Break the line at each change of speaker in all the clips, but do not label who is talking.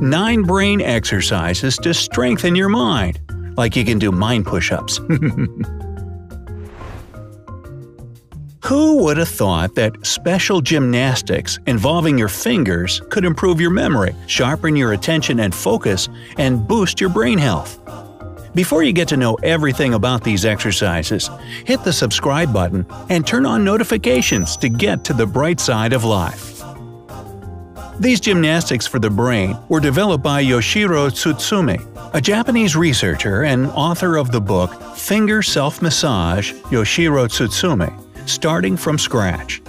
Nine brain exercises to strengthen your mind, like you can do mind push ups. Who would have thought that special gymnastics involving your fingers could improve your memory, sharpen your attention and focus, and boost your brain health? Before you get to know everything about these exercises, hit the subscribe button and turn on notifications to get to the bright side of life. These gymnastics for the brain were developed by Yoshiro Tsutsumi, a Japanese researcher and author of the book Finger Self Massage Yoshiro Tsutsumi, starting from scratch.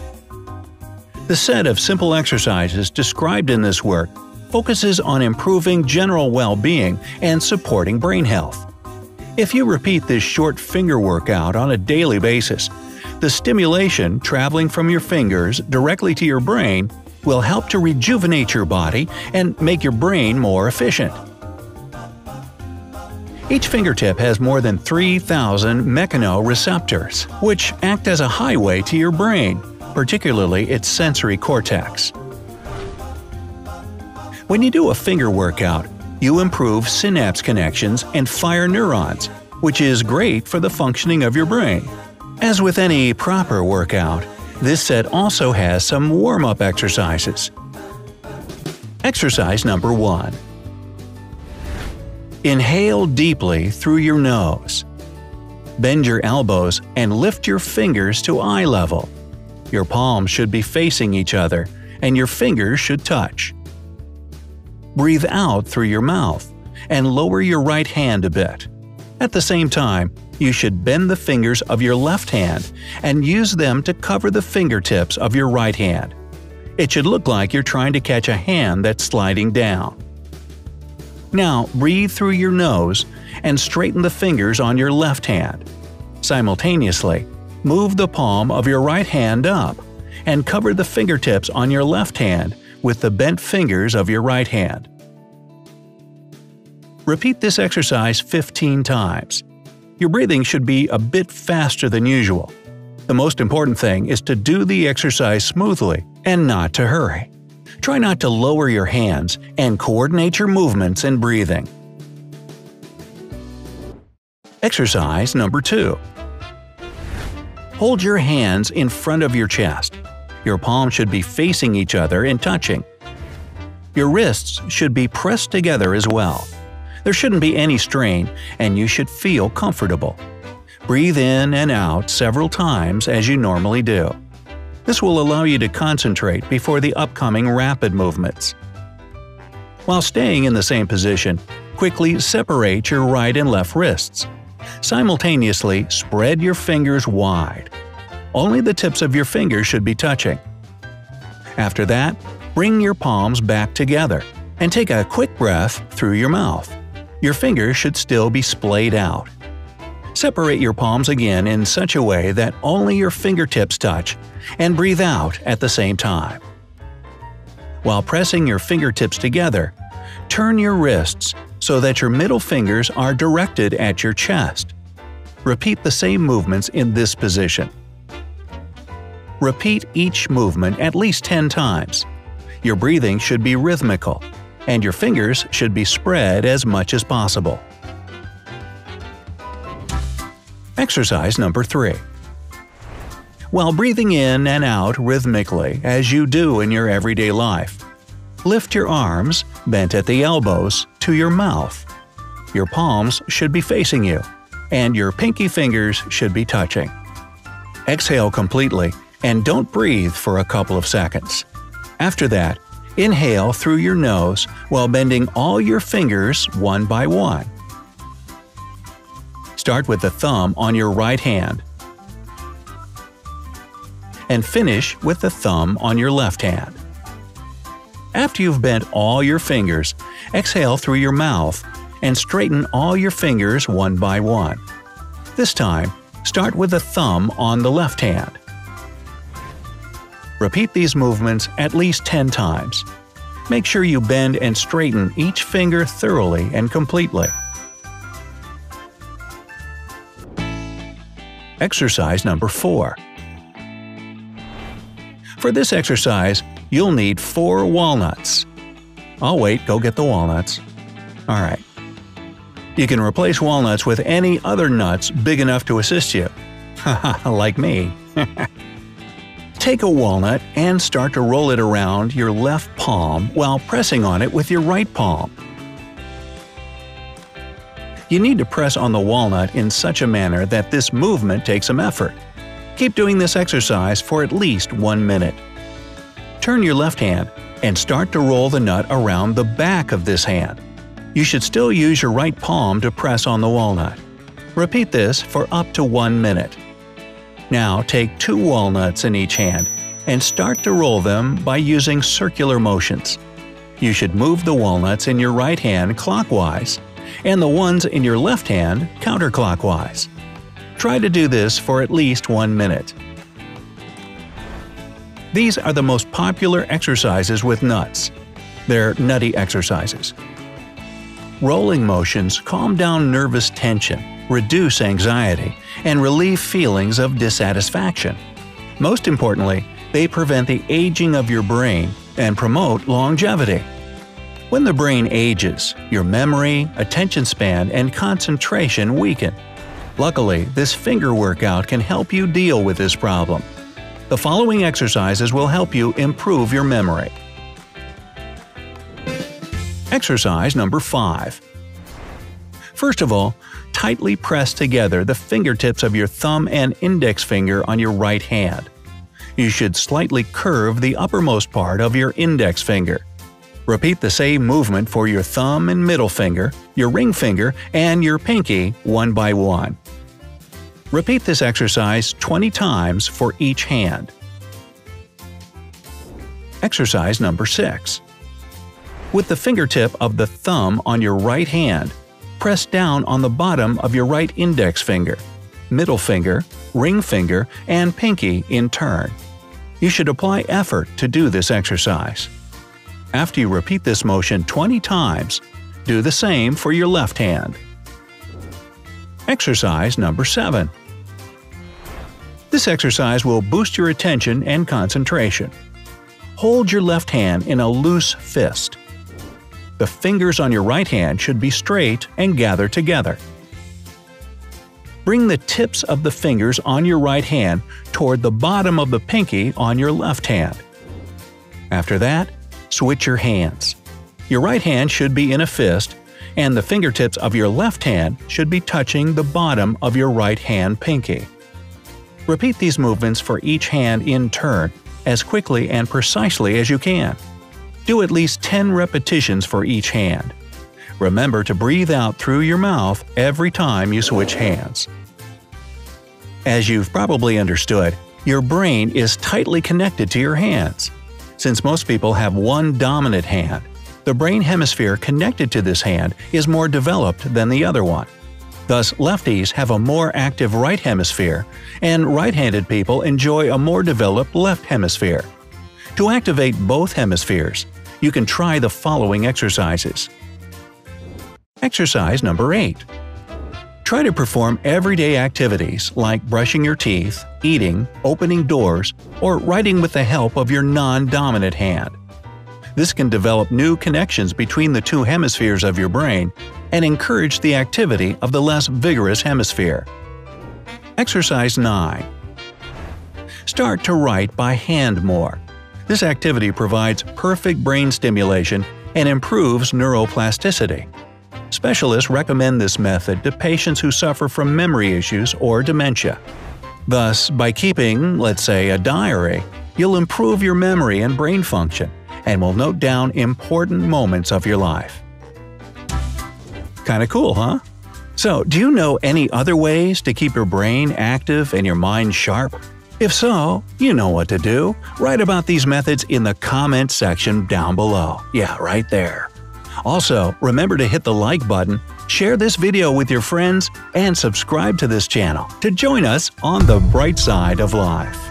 The set of simple exercises described in this work focuses on improving general well being and supporting brain health. If you repeat this short finger workout on a daily basis, the stimulation traveling from your fingers directly to your brain will help to rejuvenate your body and make your brain more efficient. Each fingertip has more than 3,000 mechanoreceptors, which act as a highway to your brain, particularly its sensory cortex. When you do a finger workout, you improve synapse connections and fire neurons, which is great for the functioning of your brain. As with any proper workout, this set also has some warm up exercises. Exercise number 1 Inhale deeply through your nose. Bend your elbows and lift your fingers to eye level. Your palms should be facing each other, and your fingers should touch. Breathe out through your mouth and lower your right hand a bit. At the same time, you should bend the fingers of your left hand and use them to cover the fingertips of your right hand. It should look like you're trying to catch a hand that's sliding down. Now, breathe through your nose and straighten the fingers on your left hand. Simultaneously, move the palm of your right hand up and cover the fingertips on your left hand with the bent fingers of your right hand. Repeat this exercise 15 times. Your breathing should be a bit faster than usual. The most important thing is to do the exercise smoothly and not to hurry. Try not to lower your hands and coordinate your movements and breathing. Exercise number 2 Hold your hands in front of your chest. Your palms should be facing each other and touching. Your wrists should be pressed together as well. There shouldn't be any strain, and you should feel comfortable. Breathe in and out several times as you normally do. This will allow you to concentrate before the upcoming rapid movements. While staying in the same position, quickly separate your right and left wrists. Simultaneously, spread your fingers wide. Only the tips of your fingers should be touching. After that, bring your palms back together and take a quick breath through your mouth. Your fingers should still be splayed out. Separate your palms again in such a way that only your fingertips touch, and breathe out at the same time. While pressing your fingertips together, turn your wrists so that your middle fingers are directed at your chest. Repeat the same movements in this position. Repeat each movement at least 10 times. Your breathing should be rhythmical, and your fingers should be spread as much as possible. Exercise number 3. While breathing in and out rhythmically as you do in your everyday life, lift your arms, bent at the elbows, to your mouth. Your palms should be facing you, and your pinky fingers should be touching. Exhale completely and don't breathe for a couple of seconds. After that, inhale through your nose while bending all your fingers one by one. Start with the thumb on your right hand and finish with the thumb on your left hand. After you've bent all your fingers, exhale through your mouth and straighten all your fingers one by one. This time, start with the thumb on the left hand. Repeat these movements at least 10 times. Make sure you bend and straighten each finger thoroughly and completely. Exercise number 4. For this exercise, you'll need 4 walnuts. I'll wait, go get the walnuts. Alright. You can replace walnuts with any other nuts big enough to assist you. Haha, like me. Take a walnut and start to roll it around your left palm while pressing on it with your right palm. You need to press on the walnut in such a manner that this movement takes some effort. Keep doing this exercise for at least one minute. Turn your left hand and start to roll the nut around the back of this hand. You should still use your right palm to press on the walnut. Repeat this for up to one minute. Now take two walnuts in each hand and start to roll them by using circular motions. You should move the walnuts in your right hand clockwise and the ones in your left hand counterclockwise. Try to do this for at least one minute. These are the most popular exercises with nuts. They're nutty exercises. Rolling motions calm down nervous tension, reduce anxiety, and relieve feelings of dissatisfaction. Most importantly, they prevent the aging of your brain and promote longevity. When the brain ages, your memory, attention span, and concentration weaken. Luckily, this finger workout can help you deal with this problem. The following exercises will help you improve your memory. Exercise number 5. First of all, tightly press together the fingertips of your thumb and index finger on your right hand. You should slightly curve the uppermost part of your index finger. Repeat the same movement for your thumb and middle finger, your ring finger, and your pinky one by one. Repeat this exercise 20 times for each hand. Exercise number 6. With the fingertip of the thumb on your right hand, press down on the bottom of your right index finger, middle finger, ring finger, and pinky in turn. You should apply effort to do this exercise. After you repeat this motion 20 times, do the same for your left hand. Exercise number 7. This exercise will boost your attention and concentration. Hold your left hand in a loose fist. The fingers on your right hand should be straight and gather together. Bring the tips of the fingers on your right hand toward the bottom of the pinky on your left hand. After that, switch your hands. Your right hand should be in a fist, and the fingertips of your left hand should be touching the bottom of your right hand pinky. Repeat these movements for each hand in turn as quickly and precisely as you can. Do at least 10 repetitions for each hand. Remember to breathe out through your mouth every time you switch hands. As you've probably understood, your brain is tightly connected to your hands. Since most people have one dominant hand, the brain hemisphere connected to this hand is more developed than the other one. Thus, lefties have a more active right hemisphere, and right handed people enjoy a more developed left hemisphere. To activate both hemispheres, you can try the following exercises. Exercise number 8. Try to perform everyday activities like brushing your teeth, eating, opening doors, or writing with the help of your non dominant hand. This can develop new connections between the two hemispheres of your brain and encourage the activity of the less vigorous hemisphere. Exercise 9. Start to write by hand more. This activity provides perfect brain stimulation and improves neuroplasticity. Specialists recommend this method to patients who suffer from memory issues or dementia. Thus, by keeping, let's say, a diary, you'll improve your memory and brain function and will note down important moments of your life. Kinda cool, huh? So, do you know any other ways to keep your brain active and your mind sharp? If so, you know what to do. Write about these methods in the comment section down below. Yeah, right there. Also, remember to hit the like button, share this video with your friends, and subscribe to this channel to join us on the bright side of life.